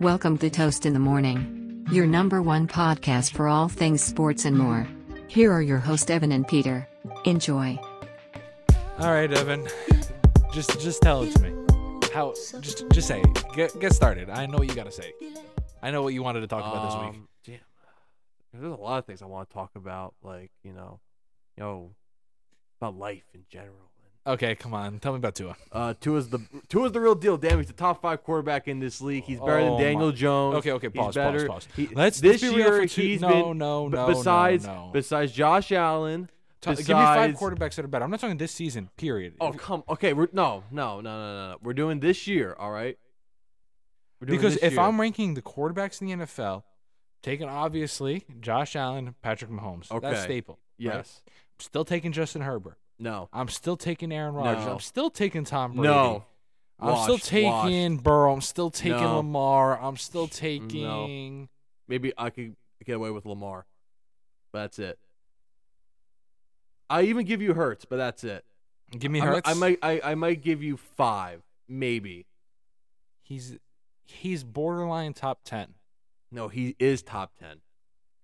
Welcome to Toast in the Morning, your number one podcast for all things sports and more. Here are your hosts, Evan and Peter. Enjoy. All right, Evan. Just just tell it to me. How just just say it. Get get started. I know what you got to say. I know what you wanted to talk about this week. Um, Damn. There's a lot of things I want to talk about, like you know, you know, about life in general. Okay, come on. Tell me about Tua. Uh, Tua's the Tua's the real deal. Damn, he's the top five quarterback in this league. He's better Oh, than Daniel my- Jones. Okay, okay, He's pause, better. pause, pause. He- Let's- this let's be real year for two- he's no, been no, b- no, besides no, no. besides Josh Allen. T- give me five quarterbacks that are better. I'm not talking this season. Period. Oh come. Okay, we're no no no no no no. We're doing this year. All right. We're doing because this if year. I'm ranking the quarterbacks in the NFL, taking obviously Josh Allen, Patrick Mahomes. That's Okay. staple. right? yes still taking Justin Herbert. No I'm still taking Aaron Rodgers. No. I'm still taking Tom Brady. no I'm still Washed, taking Burrow. I'm still taking No. Lamar. I'm still taking. maybe I could get away with Lamar, but that's it. I even give you Hurts, but that's it. Give me I mi- Hurts. I, might I, I might give you five, maybe. He's he's borderline top ten. No, he is top ten.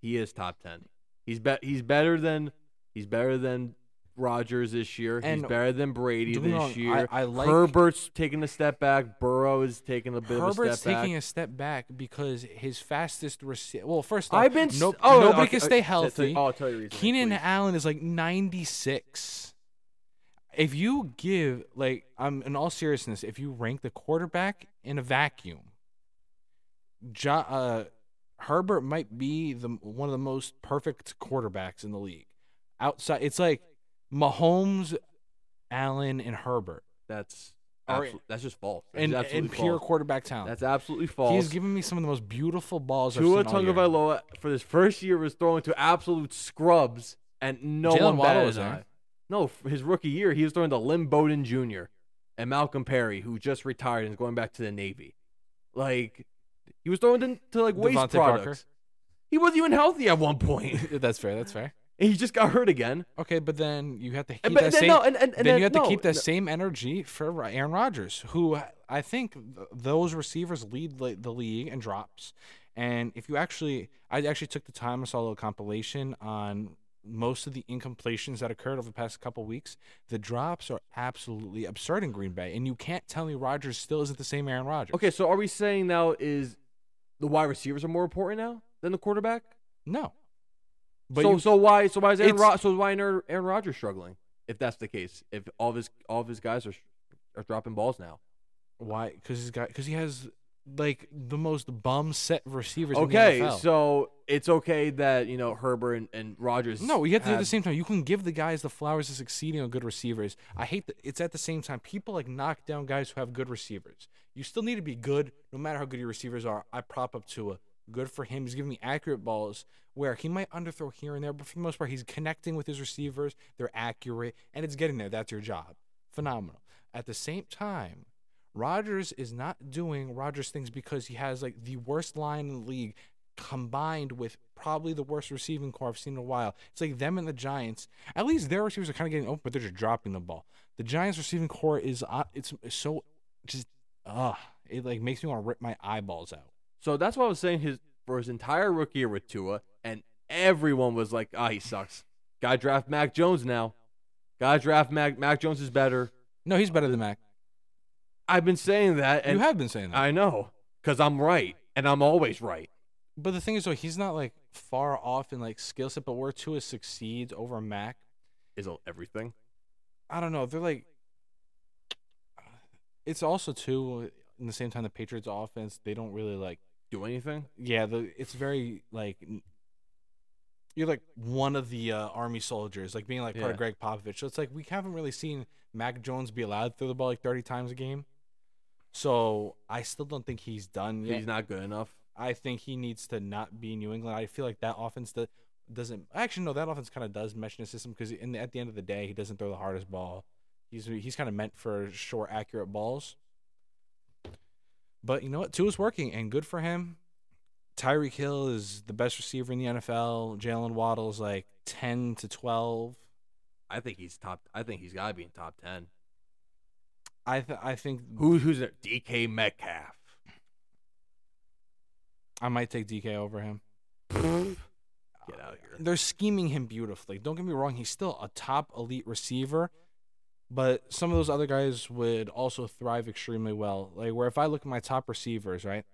He is top ten. He's be, he's better than he's better than Rodgers this year. he's better than Brady don't get me this wrong, year. I- I like- Herbert's taking a step back. Burrow is taking a bit Herbert's of a step back. Herbert's taking a step back because his fastest receiver. Well, first off, I've been no- oh, nobody okay, can uh, stay healthy. oh, I'll tell you reason, Keenan please. Allen is like 96. If you give like I'm in all seriousness, if you rank the quarterback in a vacuum, jo- uh, Herbert might be the one of the most perfect quarterbacks in the league. Outside, it's like Mahomes, Allen, and Herbert, That's Are- absolu- that's just false. That's and absolutely and pure false. quarterback talent. That's absolutely false. He's given me some of the most beautiful balls. I've Tua seen all year. Tagovailoa for this first year was throwing to absolute scrubs, and no Jalen one Waddle batted was an there. eye. No, f- his rookie year, he was throwing to Lynn Bowden Jr. and Malcolm Perry, who just retired and is going back to the Navy. Like, he was throwing to, to like waste DeVante Parker? products. He wasn't even healthy at one point, that's fair. That's fair. And he just got hurt again. Okay, but then you have to keep but that then, same. no, and, and, and then, you have to keep that no. same energy for Aaron Rodgers, who I think th- those receivers lead the, the league in drops. And if you actually, I actually took the time, and saw a little compilation on most of the incompletions that occurred over the past couple weeks. The drops are absolutely absurd in Green Bay, and you can't tell me Rodgers still isn't the same Aaron Rodgers. Okay, so are we saying now is the wide receivers are more important now than the quarterback? no. But so you, so why so why is Aaron Rod- so why Aaron, Aaron Rodgers struggling? If that's the case, if all of his all of his guys are are dropping balls now. why? Because he's got because he has like the most bum set receivers. Okay, in the NFL. so it's okay that you know Herbert and, and Rodgers. No, you have to do at the same time. You can give the guys the flowers of succeeding on good receivers. I hate that it's at the same time. People like knock down guys who have good receivers. You still need to be good, no matter how good your receivers are. I prop up Tua. Good for him. He's giving me accurate balls where he might underthrow here and there, but for the most part, he's connecting with his receivers. They're accurate, and it's getting there. That's your job. Phenomenal. At the same time, Rodgers is not doing Rodgers things because he has like the worst line in the league combined with probably the worst receiving core I've seen in a while. It's like them and the Giants. At least their receivers are kind of getting open, but they're just dropping the ball. The Giants receiving core is uh, it's so just ah, it like makes me want to rip my eyeballs out. So that's why I was saying. His for his entire rookie year with Tua, and everyone was like, "Ah, he sucks." Guy draft Mac Jones now. Guy draft Mac. Mac Jones is better. No, he's better than Mac. I've been saying that, and you have been saying that. I know because I'm right, and I'm always right. but the thing is though, he's not like far off in like skill set, but where Tua succeeds over Mac, Is everything? I don't know. They're like, it's also too in the same time the Patriots offense they don't really like. Do anything? Yeah, the it's very like you're like one of the uh, army soldiers, like being like part Yeah. of Gregg Popovich. So it's like we haven't really seen Mac Jones be allowed to throw the ball like 30 times a game. So I still don't think he's done yet. He's not good enough. I think he needs to not be New England. I feel like that offense that doesn't actually no that offense kind of does mesh in the system because in the, at the end of the day he doesn't throw the hardest ball. He's he's kind of meant for short, accurate balls. But you know what? Tua is working and good for him. Tyreek Hill is the best receiver in the NFL. Jalen Waddle's like ten to twelve. I think he's top. I think he's got to be in top ten. I th- I think Who who's there? DK Metcalf. I might take DK over him. Get out of here. They're scheming him beautifully. Don't get me wrong; he's still a top elite receiver, but some of those other guys would also thrive extremely well. Like where if I look at my top receivers, right?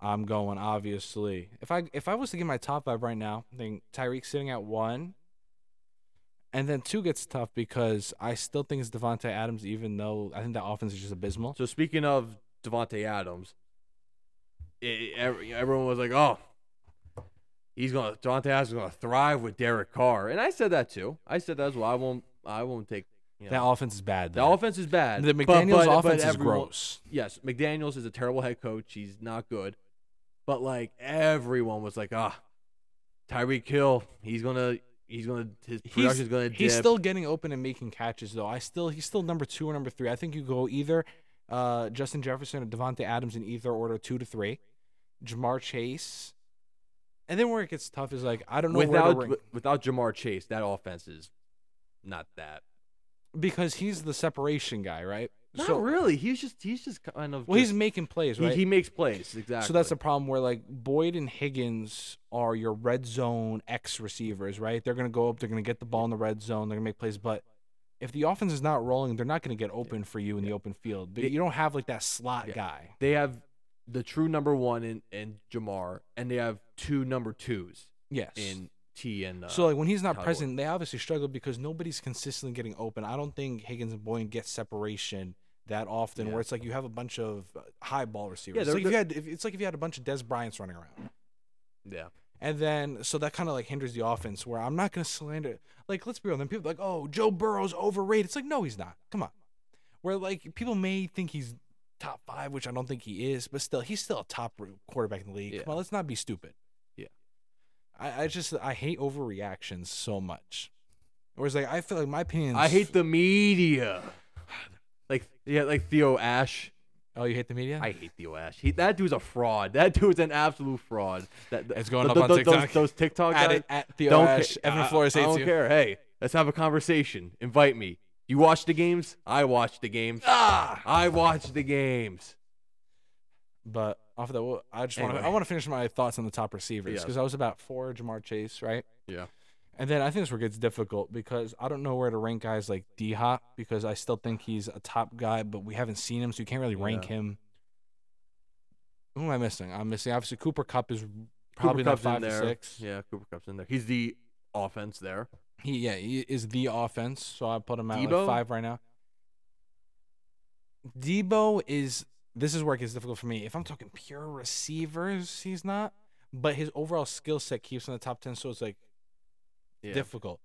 I'm going obviously. If I if I was to get my top five right now, I think Tyreek sitting at one, and then two gets tough because I still think it's Davante Adams, even though I think that offense is just abysmal. So speaking of Davante Adams, it, every, everyone was like, "Oh, he's gonna Davante Adams is gonna thrive with Derek Carr," and I said that too. I said that as well. I won't. I won't take. Know, That offense is bad. the though. offense is bad. The McDaniel's but- but offense is everyone- gross. Yes, McDaniel's is a terrible head coach. He's not good. But like everyone was like, "Ah, Tyreek Hill, he's gonna, he's gonna, his production's gonna dip." He's still getting open and making catches though. I still he's still number two or number three. I think you go either uh, Justin Jefferson or Davante Adams in either order, two to three. Ja'Marr Chase, and then where it gets tough is like I don't know without without Ja'Marr Chase, that offense is not that. Because he's the separation guy, right? Not so really. He's just he's just kind of. well, he's making plays, he, right? he makes plays exactly. So that's the problem where like Boyd and Higgins are your red zone X receivers, right? They're gonna go up, they're gonna get the ball in the red zone, they're gonna make plays. But if the offense is not rolling, they're not gonna get open for you in the open field. But They- you don't have like that slot Yeah. guy. they have the true number one in, in Ja'Marr, and they have two number twos Yes. in T and. Uh, so like when he's not present, they obviously struggle because nobody's consistently getting open. I don't think Higgins and Boyd get separation that often, Yeah. where it's like you have a bunch of uh, high ball receivers. Yeah, it's, like if you had, if, it's like if you had a bunch of Dez Bryants running around. yeah, And then, so that kind of like hinders the offense. Where I'm not going to slander, like, let's be real. Then people are like, oh, Joe Burrow's overrated. It's like, no, he's not. Come on. Where like people may think he's top five, which I don't think he is, but still, he's still a top quarterback in the league. Yeah. Come on, let's not be stupid. I, I just I hate overreactions so much. Whereas like I feel like my opinion. I hate the media. Like yeah, like Theo Ash. Oh, you hate the media? I hate Theo Ash. He, that dude's a fraud. That dude's an absolute fraud. That, It's going th- up on TikTok. Those, those TikTok at guys. it at Theo don't Ash. ca- Evan I- Flores I, hates don't you. care. Hey, let's have a conversation. Invite me. You watch the games. I watch the games. Ah. I watch the games. But off of that, I just want to Anyway. I want to finish my thoughts on the top receivers because I was about four Ja'Marr Chase, right? Yeah. And then I think this where it gets difficult because I don't know where to rank guys like D Hop because I still think he's a top guy, but we haven't seen him, so you can't really rank Yeah. him. Who am I missing? I'm missing obviously Cooper Kupp is probably Cooper that Kupp's five in to six. Yeah, Cooper Kupp's in there. He's the offense there. He yeah he is the offense, so I put him at like five right now. Deebo is this is where it gets difficult for me. If I'm talking pure receivers, he's not, but his overall skill set keeps in the top ten, so it's like Yeah. difficult.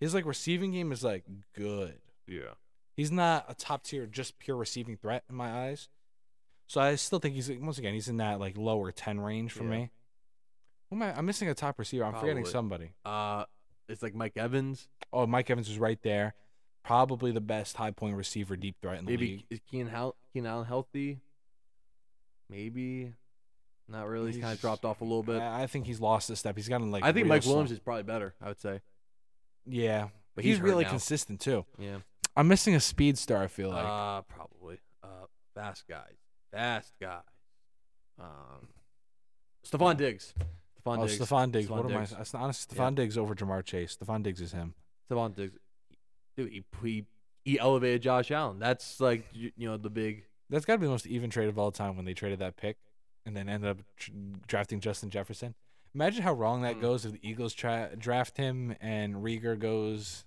His like receiving game is like good. yeah. He's not a top tier, just pure receiving threat in my eyes. So I still think he's once again he's in that like lower ten range for Yeah. me. Who am I? I'm missing a top receiver. I'm forgetting somebody. Uh, it's like Mike Evans. Oh, Mike Evans is right there. Probably the best high point receiver, deep threat in the Maybe league. is Keenan, Hal- Keenan Allen healthy? Maybe. Not really. He's kind of dropped off a little bit. I I think he's lost a step. He's gotten like. I think Mike slow. Williams is probably better. I would say. Yeah, But he's, he's really now. consistent too. Yeah. I'm missing a speedster. I feel like. uh, probably. Uh, fast guys. Fast guys. Um, Stefon Diggs. Stefon oh, Diggs. Stefon Diggs. Stefon what am I? Diggs. That's honestly Yeah. Stefon Diggs over Ja'Marr Chase. Stefon Diggs is him. Stefon Diggs. Dude, he, he he elevated Josh Allen. That's like you, you know the big. That's got to be the most even trade of all time when they traded that pick and then ended up tr- drafting Justin Jefferson. Imagine how wrong that Mm. goes if the Eagles tra- draft him and Reagor goes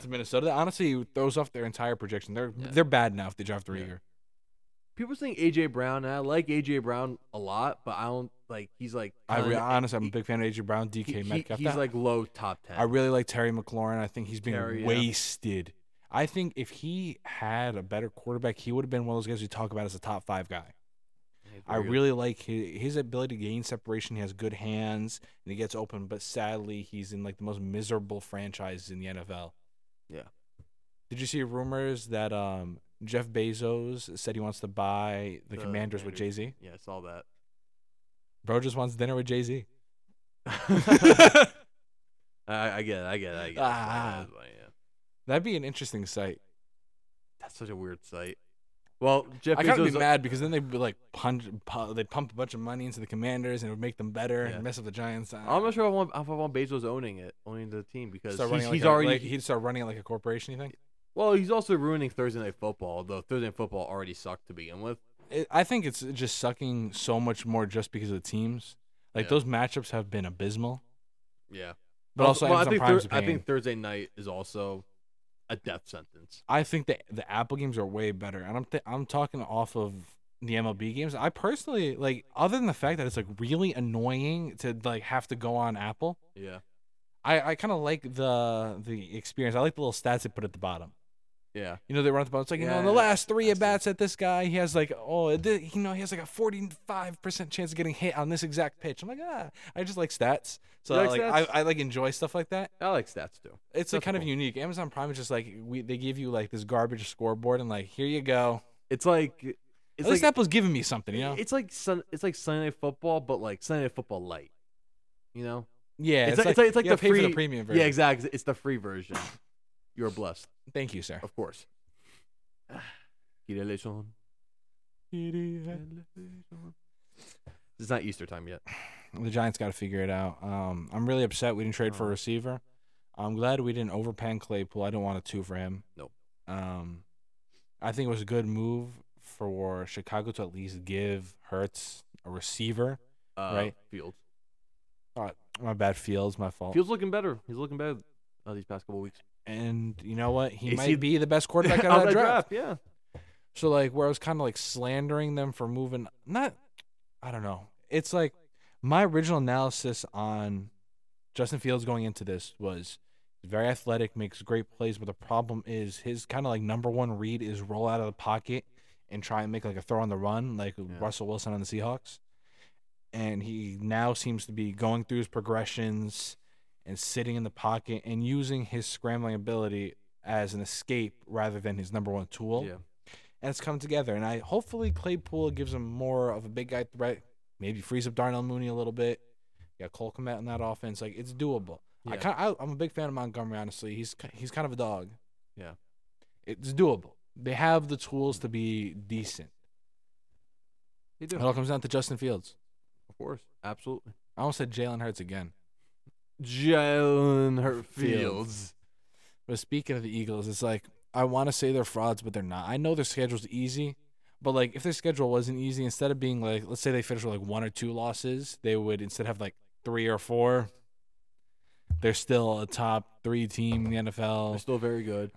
to Minnesota. That honestly throws off their entire projection. They're Yeah. they're bad now if they draft Yeah. People are saying AJ Brown, and I like AJ Brown a lot, but I don't like. He's like. I re- honestly, I'm a big fan of AJ Brown, he- DK he- Metcalf. he's That- like low top ten. I really like Terry McLaurin. I think he's being Terry, yeah. wasted. I think if he had a better quarterback, he would have been one of those guys you talk about as a top five guy. He's I really like his, his ability to gain separation. He has good hands and he gets open, but sadly, he's in like the most miserable franchise in the NFL. Yeah. Did you see rumors that um, Jeff Bezos said he wants to buy the The Commanders with Jay Z? Yeah, I saw that. Bro just wants dinner with Jay Z. I, I get it. I get it. I get it. Ah. That's fine, yeah. That'd be an interesting sight. That's such a weird sight. Well, Jeff I kind of be mad because then they'd be like punch, pu- they'd pump a bunch of money into the Commanders and it would make them better Yeah. and mess up the Giants. I'm not sure if I want, if I want Bezos owning it, owning the team because he's, like he's a- already. like, he'd start running it like a corporation. You think? well, he's also ruining Thursday night football. Though Thursday night football already sucked to begin with. It, I think it's just sucking so much more just because of the teams. Like Yeah. those matchups have been abysmal. Yeah, But also, well, I think a I think Thursday night is also a death sentence. I think that the Apple games are way better, and I'm th- I'm talking off of the MLB games. I personally like, other than the fact that it's like really annoying to like have to go on Apple. Yeah, I, I kind of like the the experience. I like the little stats they put at the bottom. Yeah, You know, they run at the bottom. It's like you know, in the last three at bats at this guy, he has like oh, did- you know, he has like a forty five percent chance of getting hit on this exact pitch. I'm like ah, I just like stats. So You like like stats? I, I like enjoy stuff like that. I like stats too. It's like That's kind of cool. unique. Amazon Prime is just like we they give you like this garbage scoreboard and like here you go. It's like it's At like least Apple's giving me something, you know. it's like sun, it's like Sunday night football, but like Sunday night football light. You know? yeah, it's, like, it's like it's like you the gotta pay free for the premium version. Yeah, exactly. It's the free version. You're blessed, Thank you, sir. of course. It's not Easter time yet. The Giants got to figure it out. Um, I'm really upset we didn't trade for a Uh-huh. receiver. I'm glad we didn't overpay Claypool. I don't want a two for him. Nope. Um, I think it was a good move for Chicago to at least give Hurts a receiver. Uh, Right. Fields. All right, My bad, Fields, my fault. Fields looking better. He's looking better uh, these past couple weeks. And you know what? He Is might he- be the best quarterback out of that of draft. Yeah. So like where I was kind of like slandering them for moving not I don't know. It's like my original analysis on Justin Fields going into this was very athletic, makes great plays, but the problem is his kind of like number one read is roll out of the pocket and try and make like a throw on the run like Yeah. Russell Wilson on the Seahawks. And he now seems to be going through his progressions and sitting in the pocket and using his scrambling ability as an escape rather than his number one tool Yeah. and it's come together. And I hopefully Claypool gives him more of a big guy threat. Maybe frees up Darnell Mooney a little bit. Got Cole Kmet in that offense. Like it's doable. I Yeah. kind I, I'm a big fan of Montgomery. Honestly, he's he's kind of a dog. Yeah. It's doable. They have the tools to be decent. They do. It all comes down to Justin Fields. Of course. Absolutely. I almost said Jalen Hurts again. Jalen Hurt Fields. But speaking of the Eagles, it's like I want to say they're frauds, but they're not. I know their schedule's easy, but like if their schedule wasn't easy, instead of being like, let's say they finish with like one or two losses, they would instead have like three or four. They're still a top three team in the NFL. They're still very good.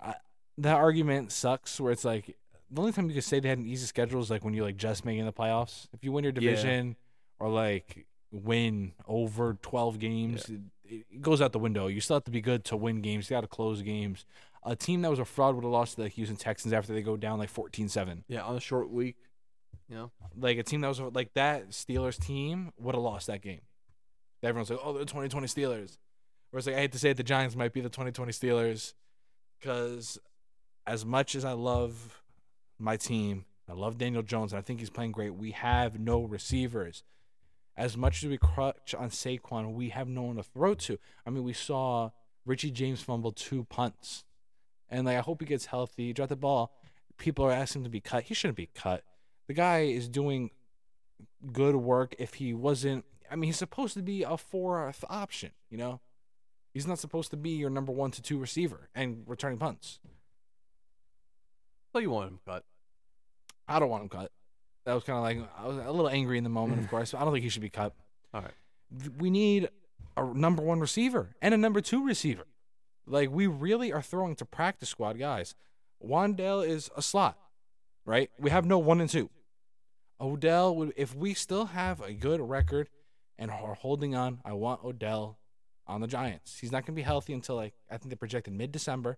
That argument sucks. Where it's like the only time you could say they had an easy schedule is like when you're like just making the playoffs. If you win your Yeah. division or like win over twelve games, it, it goes out the window. You still have to be good to win games. You got to close games. A team that was a fraud would have lost to the Houston Texans after they go down like 14-7. Yeah, on a short week. You know? Like a team that was like that Steelers team would have lost that game. Everyone's like, "Oh, they're 2020 Steelers." Whereas like I hate to say it, the Giants might be the 2020 Steelers because as much as I love my team, I love Daniel Jones, and I think he's playing great. We have no receivers. As much as we crutch on Saquon, we have no one to throw to. I mean, we saw Richie James fumble two punts, and like I hope he gets healthy. He dropped the ball. People are asking him to be cut. He shouldn't be cut. The guy is doing good work. If he wasn't, I mean, he's supposed to be a fourth option. You know, he's not supposed to be your number one to two receiver and returning punts. So you want him cut. I don't want him cut. That was kind of like I was a little angry in the moment, of mm. course. I don't think he should be cut. All right. We need a number one receiver and a number two receiver. Like we really are throwing to practice squad guys. Wan'Dale is a slot, right? We have no one and two. Odell would if we still have a good record and are holding on. I want Odell on the Giants. He's not going to be healthy until like I think they projected mid December.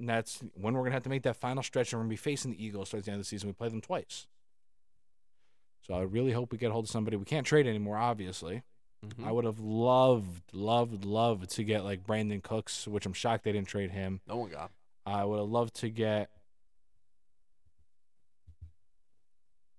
And that's when we're going to have to make that final stretch and we're going to be facing the Eagles towards the end of the season. We play them twice. So I really hope we get a hold of somebody. We can't trade anymore, obviously. Mhm. I would have loved, loved, loved to get like Brandin Cooks, which I'm shocked they didn't trade him. No one got. I would have loved to get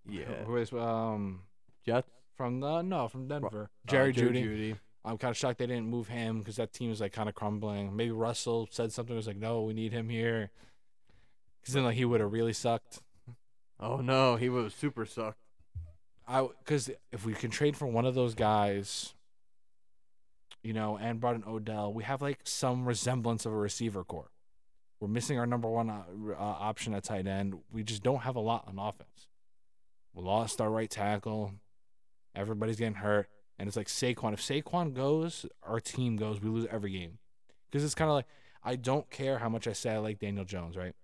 Yeah. who is um Jets. from the no from Denver, Uh, Jerry Jerry Jeudy. Jeudy. I'm kind of shocked they didn't move him because that team is like kind of crumbling. Maybe Russell said something was like, "No, we need him here," because then like he would have really sucked. Oh no, he was super sucked. I because if we can trade for one of those guys, you know, and brought in Odell, we have like some resemblance of a receiver core. We're missing our number one uh, uh, option at tight end. We just don't have a lot on offense. We lost our right tackle. Everybody's getting hurt, and it's like Saquon. If Saquon goes, our team goes. We lose every game because it's kind of like I don't care how much I say I like Daniel Jones, right?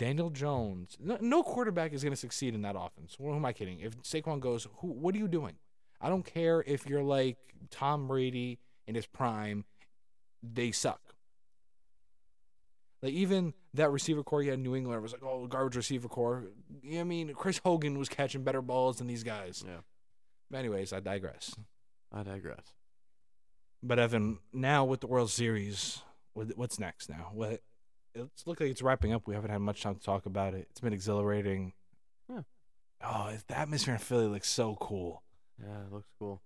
Daniel Jones, no, no quarterback is going to succeed in that offense. Who am I kidding? If Saquon goes, who, what are you doing? I don't care if you're like Tom Brady in his prime, they suck. Like even that receiver core you had in New England was like, oh, garbage receiver core. I mean, Chris Hogan was catching better balls than these guys. Yeah. But anyways, I digress. I digress. But Evan, now with the World Series, what's next now? What it's look like it's wrapping up. We haven't had much time to talk about it. It's been exhilarating. Yeah. Oh, the atmosphere in Philly looks so cool. Yeah, it looks cool.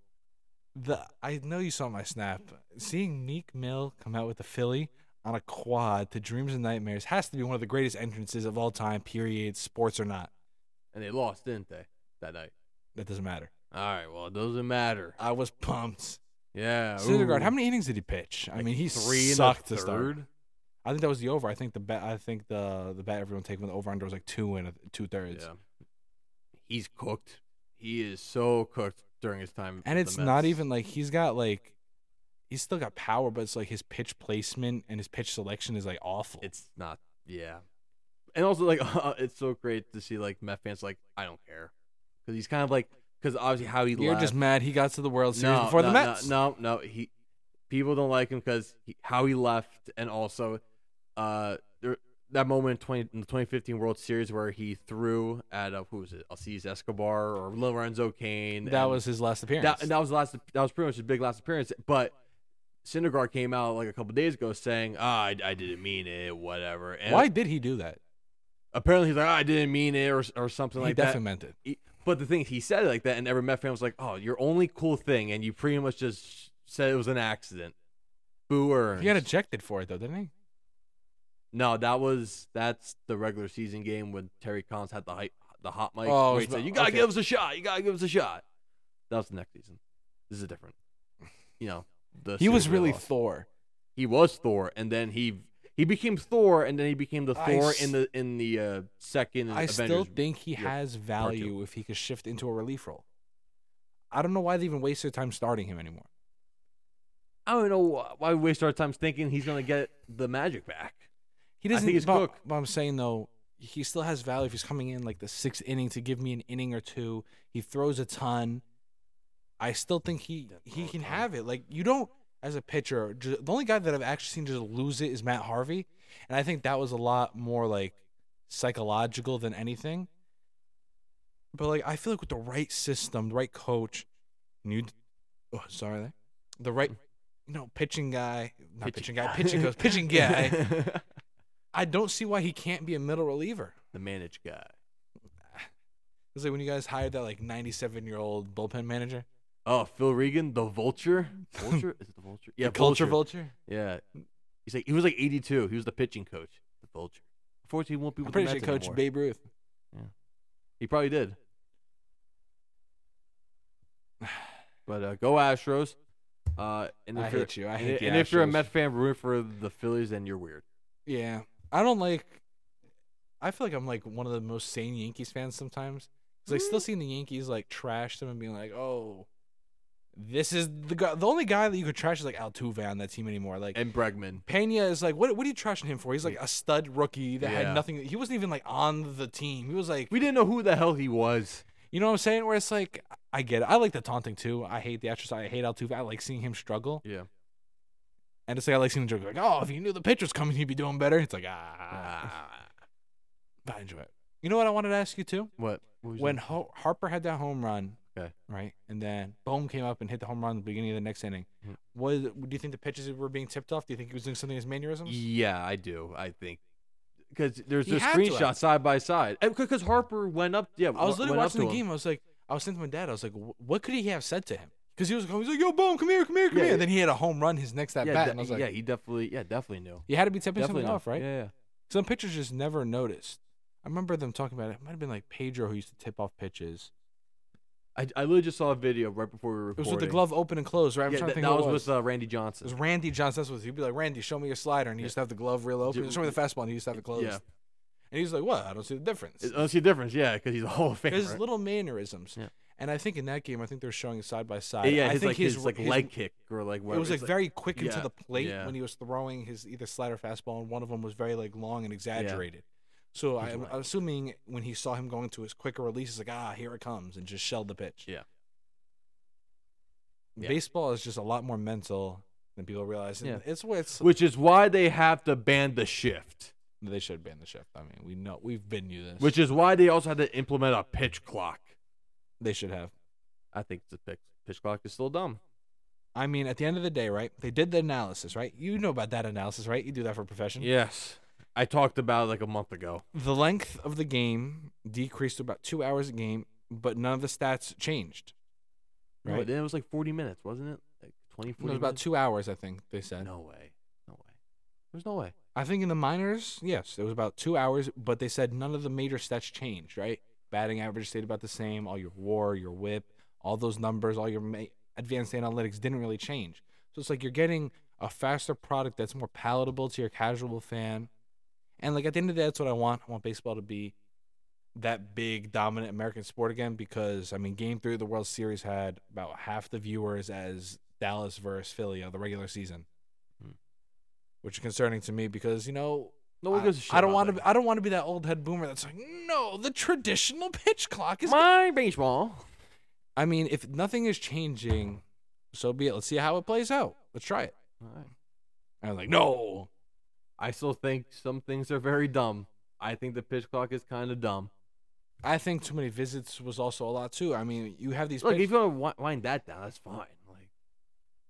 The I know you saw my snap. Seeing Meek Mill come out with the Philly on a quad to Dreams and Nightmares has to be one of the greatest entrances of all time. Period, sports or not. And they lost, didn't they, that night? That doesn't matter. All right, well, it doesn't matter. I was pumped. Yeah. Syndergaard, how many innings did he pitch? I Like mean, he three sucked to start. I think that was the over. I think the bet. I think the the bet everyone taking the over under was like two and two thirds. Yeah. He's cooked. He is so cooked during his time. And it's not even like he's got like he's still got power, but it's like his pitch placement and his pitch selection is like awful. It's not. Yeah. And also, like, it's so great to see like Met fans like, I don't care, because he's kind of like, because obviously how he left. You're left. just mad he got to the World Series no, before no, the no, Mets. No, no, he people don't like him because how he left, and also uh there, that moment in twenty in the 2015 World Series where he threw at uh, who was it, Alcides Escobar or Lorenzo Cain. That was his last appearance. that, and that was the last. That was pretty much his big last appearance. But Syndergaard came out like a couple days ago saying, "Ah, I, I didn't mean it, whatever." And Why did he do that? Apparently, he's like, "Ah, "I didn't mean it," or or something he like that. He definitely meant it. He- But the thing is, he said it like that, and every Met fan was like, "Oh, your only cool thing," and you pretty much just said it was an accident. Boo. He got ejected for it though, didn't he? No, that was that's the regular season game when Terry Collins had the hype, the hot mic. Oh, where he said, "You gotta okay. give us a shot. You gotta give us a shot." That was the next season. This is different. You know, the He was really lost. Thor. he was Thor, and then he he became Thor, and then he became the I Thor s- in the in the uh, second. I Avengers. still think he has value if he could shift into a relief role. I don't know why they even waste their time starting him anymore. I don't know why we waste our time thinking he's gonna get the magic back. He doesn't. think he's but, cooked. but I'm saying though, he still has value if he's coming in like the sixth inning to give me an inning or two. He throws a ton. I still think he he can ton. have it. Like you don't as a pitcher. ju- the only guy that I've actually seen just lose it is Matt Harvey, and I think that was a lot more like psychological than anything. But like I feel like with the right system, the right coach, and you, oh sorry, there, the right, you know, pitching guy, not pitching, guy, pitching coach, pitching guy. I don't see why he can't be a middle reliever. the managed guy. It's like when you guys hired that like 97 year old bullpen manager, Oh, Phil Regan, the Vulture. Vulture is it the Vulture? Yeah, the culture vulture. Yeah, he's like he was like 82. He was the pitching coach, the Vulture. Unfortunately, he won't be I'm pretty the sure Mets coached. Babe Ruth. Yeah. He probably did. But uh, go Astros. Uh, and if I hate you. I hate the and if you're a. Met fan rooting for the Phillies, then you're weird. Yeah, I don't like. I feel like I'm like one of the most sane Yankees fans sometimes. Cause like Mm. still seeing the Yankees like trash them and being like, oh, this is the guy. The only guy that you could trash is like Altuve on that team anymore. Like And Bregman. Pena is like, what? What are you trashing him for? He's like a stud rookie that Yeah. had nothing. He wasn't even like on the team. He was like, We didn't know who the hell he was. You know what I'm saying? Where it's like, I get it. I like the taunting too. I hate the exercise. I hate Altuve. I like seeing him struggle. Yeah. And it's like I like seeing him joke like, oh, if you knew the pitch was coming, he'd be doing better. It's like ah, but I enjoy it. You know what I wanted to ask you too? What? what When? Ho- Harper had that home run, Okay. right, and then Bohm came up and hit the home run at the beginning of the next inning. Mhm. Was do you think the pitches were being tipped off? Do you think he was doing something as mannerisms? Yeah, I do. I think because there's He just had to screenshots have. side by side. Because Harper went up. Yeah, I was literally watching the game. I was like, I was saying to my dad, I was like, what could he have said to him? Because he was, he was like, yo, Bohm, come here, come here, come Yeah, here. yeah. then he had a home run his next at Yeah, bat, de- and I was like, yeah, he definitely, yeah, definitely knew. you had to be tipping Definitely something knew. off, right? Yeah, yeah. Some pitchers just never noticed. I remember them talking about it. It might have been like Pedro who used to tip off pitches. I, I literally just saw a video right before we were It was with the glove open and closed, right? I'm Yeah, trying that, to think that was, was. with uh, Randy it Johnson. was Randy Johnson. That's what he'd be like. Randy, show me your slider, and he Yeah. used to have the glove real open. Ju- Show me the fastball, and he used to have it closed. Yeah. And he's like, "What? I don't see the difference." I don't see the difference, yeah, because he's a Hall of Famer. His little mannerisms. Yeah. And I think in that game, I think they're showing side by side. yeah, I his think like his, like his- leg kick or like It was like It's very quick into the plate yeah. when he was throwing his either slider fastball, and one of them was very like long and exaggerated. So He's I'm assuming when he saw him going to his quicker release, he's like, ah, here it comes, and just shelled the pitch. Yeah. Yeah. Baseball is just a lot more mental than people realize. And Yeah. It's what it's. which is why they have to ban the shift. they should ban the shift. I mean, we know we've been you this. Which is why they also had to implement a pitch clock. They should have. I think the pitch, pitch clock is still dumb. I mean, at the end of the day, right? They did the analysis, right? You know about that analysis, right? You do that for a profession. Yes. I talked about it like a month ago. The length of the game decreased to about two hours a game, but none of the stats changed. No, Right? then it was like 40 minutes, wasn't it? Like 20, 40 it was about minutes? two hours, I think they said. No way. No way. There's no way. I think in the minors, yes, it was about two hours, but they said none of the major stats changed, right? Batting average stayed about the same. All your WAR, your WHIP, all those numbers, all your ma- advanced analytics didn't really change. So it's like you're getting a faster product that's more palatable to your casual fan. And like at the end of the day, that's what I want. I want baseball to be that big, dominant American sport again because I mean, Game Three of the World Series had about half the viewers as Dallas versus Philly of the regular season, Hmm. which is concerning to me because you know No one I- gives a shit. I don't want that. to. I don't want to be that old head boomer that's like, no, the traditional pitch clock is. My baseball. I mean, if nothing is changing, so be it. Let's see how it plays out. Let's try it. All right. And I'm like, no. I still think some things are very dumb. I think the pitch clock is kind of dumb. I think too many visits was also a lot too. I mean, you have these. Look, pitch- if you want to wind that down, that's fine. Like,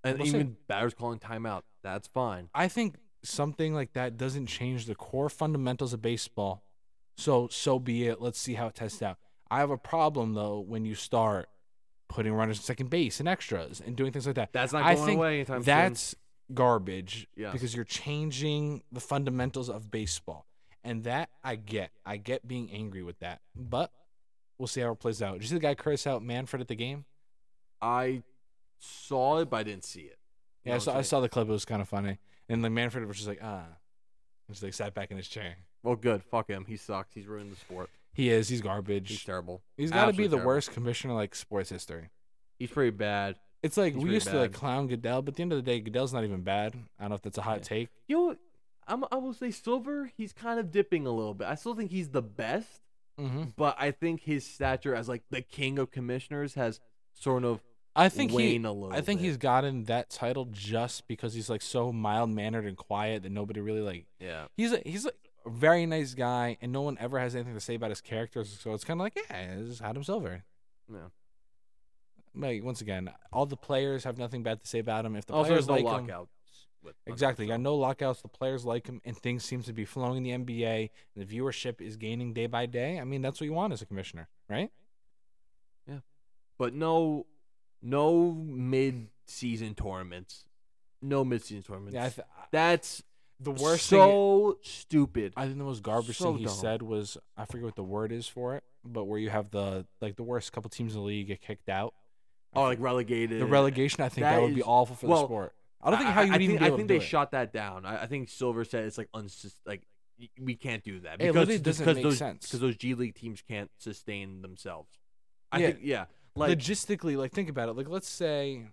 and We'll see. even batters calling timeout, that's fine. I think something like that doesn't change the core fundamentals of baseball. So so be it. Let's see how it tests out. I have a problem though when you start putting runners at second base and extras and doing things like that. That's not I going think away anytime soon. That's garbage because you're changing the fundamentals of baseball. And that I get. I get being angry with that. But we'll see how it plays out. Did you see the guy curse out Manfred at the game? I saw it, but I didn't see it. Yeah, I saw, I saw the clip. It was kind of funny. And like Manfred was just like, ah. And just like sat back in his chair. Well, good. Fuck him. He sucks. He's ruined the sport. He is. He's garbage. He's terrible. He's got to be Absolutely the terrible. worst commissioner like sports history. He's pretty bad. It's like He's we used to like bad. clown Goodell, but at the end of the day, Goodell's not even bad. I don't know if that's a hot take. You know, what? I'm, I will say Silver. He's kind of dipping a little bit. I still think he's the best, Mm-hmm. but I think his stature as like the king of commissioners has sort of I think he. I think bit. he's gotten that title just because he's like so mild mannered and quiet that nobody really like. yeah. He's a, he's a very nice guy, and no one ever has anything to say about his characters. So it's kind of like, yeah, it's Adam Silver. Yeah. Like once again, all the players have nothing bad to say about him. If the oh, also, players there's no like him, lockouts. Exactly. Got no lockouts. The players like him, and things seem to be flowing in the NBA. And the viewership is gaining day by day. I mean, that's what you want as a commissioner, right? Yeah, but no, no mid-season tournaments. No mid-season tournaments. Yeah. I th- That's the worst thing. so stupid. I think the most garbage so thing he dumb. said was I forget what the word is for it, but where you have the like the worst couple teams in the league get kicked out. Oh, like relegated. the relegation. I think that, That would be awful for well, the sport. I don't think how you I even think, I think they it. shot that down. I, I think Silver said it's like unsus- like we can't do that because just doesn't make those, sense. because those G League teams can't sustain themselves. I Yeah. think yeah, like Logistically, like think about it. Like let's say,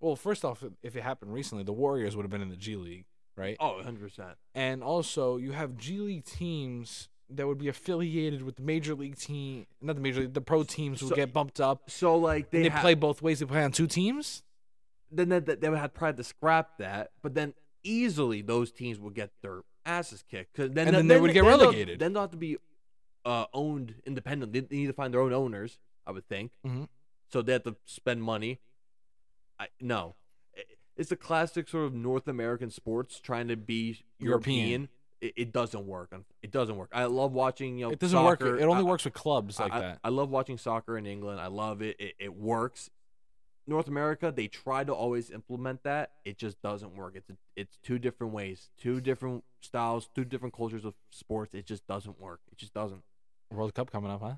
well, first off, if it happened recently, the Warriors would have been in the G League, right? oh, 100 percent. And also, you have G League teams that would be affiliated with the major league team, not the major league, the pro teams So- get bumped up. So like They, they, ha- play both ways. They play on two teams. then they, they would have probably to scrap that, but then easily those teams would get their asses kicked because then And then they would get they'll- relegated. Then they'll have to be uh, owned independently. They need to find their own owners, I would think. Mhm. So they have to spend money. I no, it's a classic sort of North American sports trying to be European. European. It, it doesn't work. It doesn't work. I love watching. You know, It doesn't work. soccer. It only I- works with clubs like I, that. I love watching soccer in England. I love it. It, it works. North America, they try to always implement that. It just doesn't work. It's it's two different ways, two different styles, two different cultures of sports. It just doesn't work. It just doesn't. World Cup coming up, huh?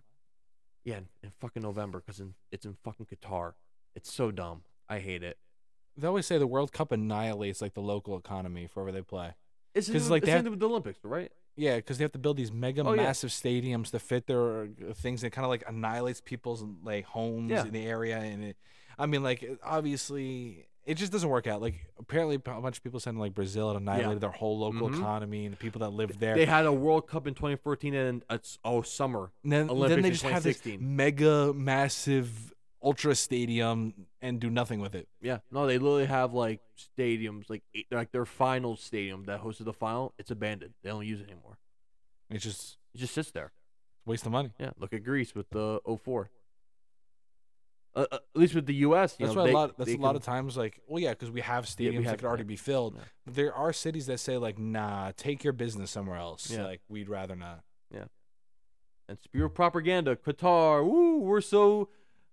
Yeah, in, in fucking November because it's in fucking Qatar. It's so dumb. I hate it. They always say the World Cup annihilates like the local economy for wherever they play. It's 'Cause, just like, they the have- with the Olympics, right? Yeah, because they have to build these mega Oh, yeah. massive stadiums to fit their uh, things. That kind of like annihilates people's like homes Yeah. in the area, and it, I mean, like obviously, it just doesn't work out. Like apparently, a bunch of people said like Brazil it annihilated their whole local Mhm. economy and the people that live there. They had a World Cup in 2014 and it's oh summer. And then, Olympics then they just have this mega massive ultra stadium and do nothing with it. Yeah, no, they literally have like stadiums, like like their final stadium that hosted the final. It's abandoned. They don't use it anymore. It's just It just sits there. a waste of money. Yeah, look at Greece with the 04. Uh, uh, at least with the U.S., you That's know, why they- a lot. That's a lot can- of times like, well, yeah, because we have Yeah, we stadiums that have- could already be filled. Yeah. But there are cities that say like, nah, take your business somewhere else. Yeah. Like we'd rather not. Yeah. And spear of propaganda, Qatar. Woo, we're so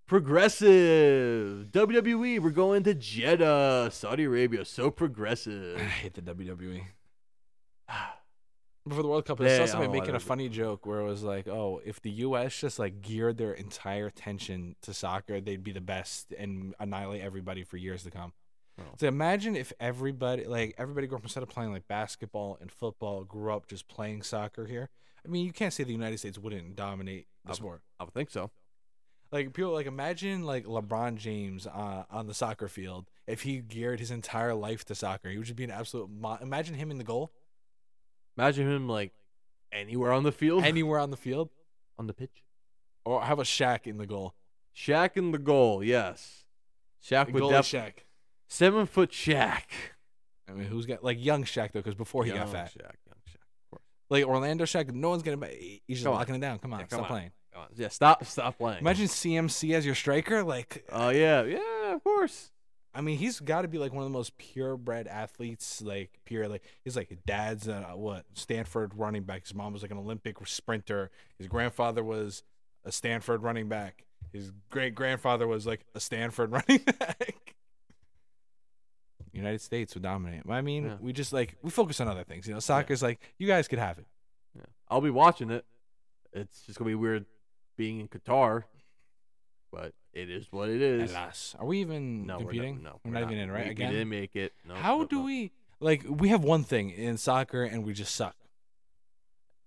progressive. WWE, we're going to Jeddah, Saudi Arabia. So progressive. I hate the WWE. Before the World Cup, I saw somebody don't know why making a funny joke where it was like, "Oh, if the U.S. just like geared their entire attention to soccer, they'd be the best and annihilate everybody for years to come." Oh. So imagine if everybody, like everybody, grew up instead of playing like basketball and football, grew up just playing soccer here. I mean, you can't say the United States wouldn't dominate the Um, sport. I would think so. Like people, like imagine like LeBron James uh, on the soccer field. If he geared his entire life to soccer, he would just be an absolute. Mo- imagine him in the goal, Imagine him like anywhere on the field, anywhere on the field. on the pitch. Or have a Shaq in the goal. Shaq in the goal, yes. Shaq The would def- Shaq. seven foot Shaq. I mean, who's got like young Shaq though? Because before he Young got fat, Shaq, young Shaq. Of course. like Orlando Shaq, no one's gonna. He's just Come on. locking it down. Come on, Yeah, come stop on. playing. Come on. Yeah, stop, stop playing. Imagine CMC as your striker. Like, Oh yeah, yeah, of course. I mean, he's got to be like one of the most purebred athletes. Like pure, like he's like dad's uh, what Stanford running back. His mom was like an Olympic sprinter. His grandfather was a Stanford running back. His great grandfather was like a Stanford running back. United States would dominate. I mean, Yeah. we just like we focus on other things. You know, soccer's like you guys could have it. Yeah. I'll be watching it. It's just gonna be weird being in Qatar, but it is what it is. Alas, are we even No, competing? we're not, no, we're not, even in, right? We, Again, we didn't make it. No, how no, do we like? We have one thing in soccer, and we just suck.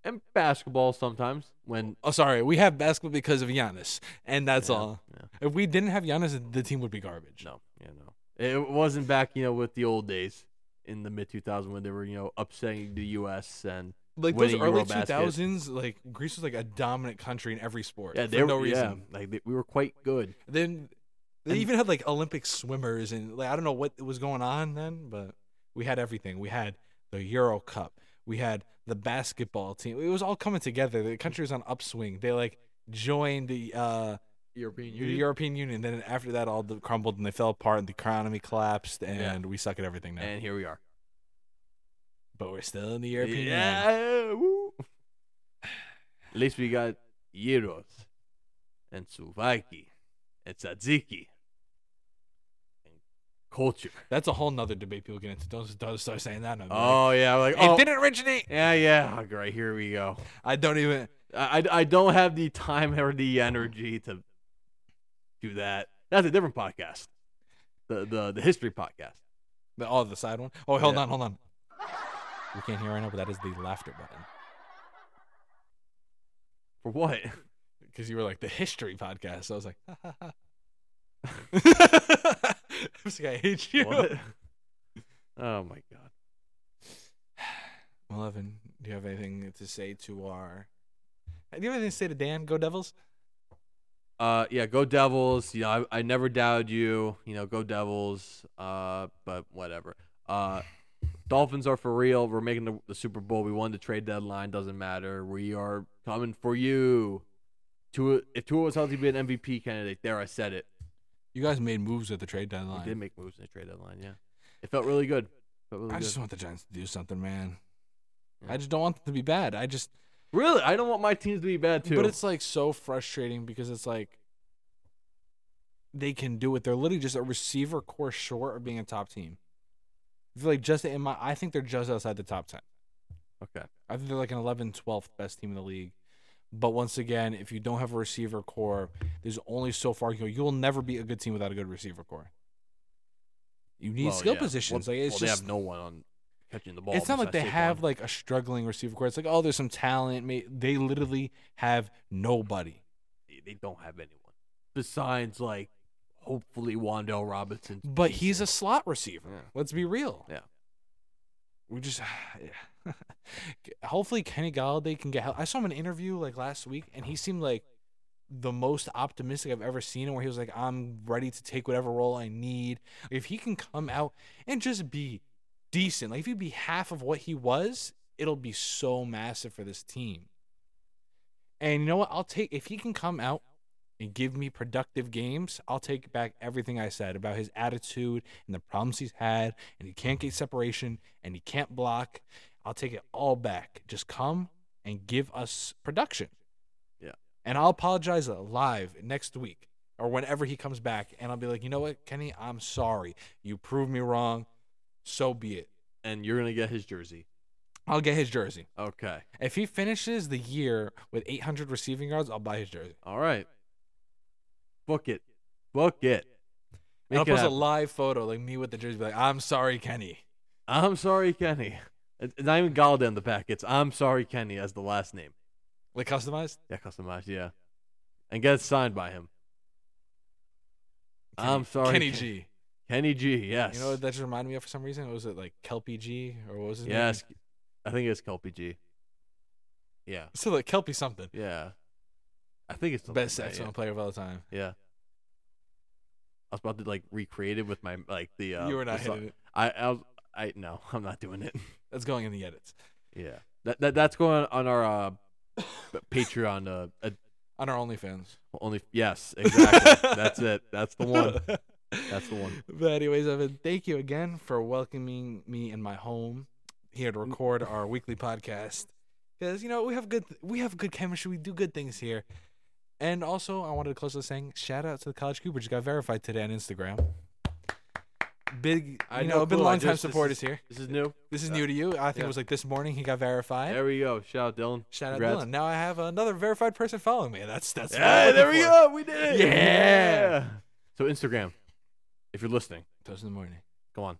And basketball sometimes when Oh, sorry, we have basketball because of Giannis, and that's yeah, all. Yeah. If we didn't have Giannis, the team would be garbage. No, yeah, no. It wasn't back, you know, with the old days in the mid 2000s when they were, you know, upsetting the U.S. and like those early two thousands, like Greece was like a dominant country in every sport. yeah, for they no were, reason. Yeah, like they, we were quite good. Then they And- even had like Olympic swimmers, and like I don't know what was going on then, but we had everything. We had the Euro Cup. We had the basketball team. It was all coming together. The country was on upswing. They like joined the uh, European the European Union. Then after that, all the crumbled and they fell apart, and the economy collapsed, and we suck at everything now. and here we are. But we're still in the European Union. Yeah, woo. At least we got Euros and Souvlaki and Tzatziki and culture. That's a whole nother debate people get into. Don't, don't start saying that. No, Oh yeah, like it oh didn't originate. yeah yeah. Oh, great, here we go. I don't even. I, I I don't have the time or the energy to do that. That's a different podcast. The the the history podcast. The, oh, the side one. Oh, hold Yeah. on, hold on. We can't hear right now, but that is the laughter button. For what? Because you were like the history podcast. So I was like, ha, ha, ha. I was like, I hate you. what? Oh my god. Well, Evan, do you have anything to say to our? Do you have anything to say to Dan? Go Devils. Uh, yeah, go Devils. You know, I, I never doubted you. You know, go Devils. Uh, but whatever. Uh, Dolphins are for real. We're making the, the Super Bowl. We won the trade deadline. Doesn't matter. We are coming for you. Tua, if Tua was healthy, be an MVP candidate. There, I said it. You guys made moves at the trade We deadline. did make moves in the trade deadline. Yeah, it felt really good. Felt really I good. just want the Giants to do something, man. Yeah. I just don't want them to be bad. I just, really, I don't want my teams to be bad too. but it's like so frustrating because it's like they can do it. They're literally just a receiver core short of being a top team. Like just in my, I think they're just outside the top ten. okay. I think they're like an 11, 12th best team in the league. But once again, if you don't have a receiver core, there's only so far you go. You'll never be a good team without a good receiver core. You need Well, skill yeah. positions. Well, like it's well, just they have no one on catching the ball. it's not like they have Saquon. like a struggling receiver core. It's like, oh, there's some talent. May- They literally have nobody. They don't have anyone besides like hopefully Wan'Dale Robinson. But he's a slot receiver. Yeah. Let's be real. Yeah. We just hopefully Kenny Golladay can get help. I saw him in an interview like last week, and he seemed like the most optimistic I've ever seen him. Where he was like, "I'm ready to take whatever role I need." If he can come out and just be decent, like if he'd be half of what he was, it'll be so massive for this team. And you know what? I'll take if he can come out and give me productive games, I'll take back everything I said about his attitude and the problems he's had, and he can't get separation and he can't block. I'll take it all back. Just come and give us production. Yeah. And I'll apologize live next week or whenever he comes back, and I'll be like, you know what, Kenny, I'm sorry. You proved me wrong. So be it. and you're gonna get his jersey. I'll get his jersey. Okay. If he finishes the year with 800 receiving yards, I'll buy his jersey. All right. Book it. Book it. And I'll Make it post a live photo, like me with the jersey, be like, I'm sorry, Kenny. I'm sorry, Kenny. It's not even Golladay in the pack. It's I'm sorry, Kenny as the last name. Like customized? Yeah, customized. Yeah, and get it signed by him. I'm sorry, Kenny Ken- G. Kenny G. Yes. You know what that just reminded me of for some reason? Was it like Kelpie G or what was his yes. name? I think it's Kelpie G. Yeah. So like Kelpie something. Yeah. I think it's something Best like that, saxophone player of all time. Yeah. yeah. I was about to like recreate it with my like the. Uh, you were not so- hitting it. I I was I no I'm not doing it. That's going in the edits. yeah. That, that that's going on our uh, Patreon. Uh, uh, On our OnlyFans. only yes, exactly. that's it. That's the one. That's the one. But anyways, Evan, thank you again for welcoming me in my home here to record our weekly podcast. Because you know we have good we have good chemistry. We do good things here. And also, I wanted to close with saying shout out to the College Cooper. Just got verified today on Instagram. Big, I you know, know, been cool. Long time supporters is- here. This is new. This is new to you. I think yeah. it was like this morning he got verified. There we go. Shout out Dylan. Shout out Congrats. Dylan. Now I have another verified person following me. That's that's. what I'm Hey, looking there we for. go. We did it. Yeah. So Instagram, if you're listening, Toast in the morning. go on,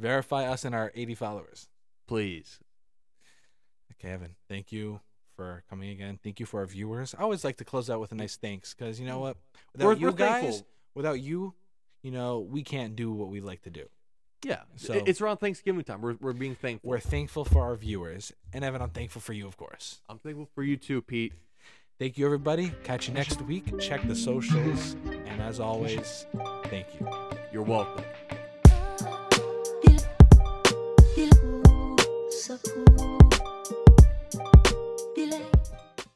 Verify us and our 80 followers. please. Okay, Evan. Thank you for coming again. Thank you for our viewers. I always like to close out with a nice thanks because you know what? Without We're- you we're guys, thankful. without you, you know, we can't do what we like to do. Yeah. So- So it's around Thanksgiving time. We're we're being thankful. We're thankful for our viewers, and Evan, I'm thankful for you, of course. I'm thankful for you too, Pete. Thank you, everybody. Catch you next week. Check the socials, and as always, thank you. You're welcome. So cool.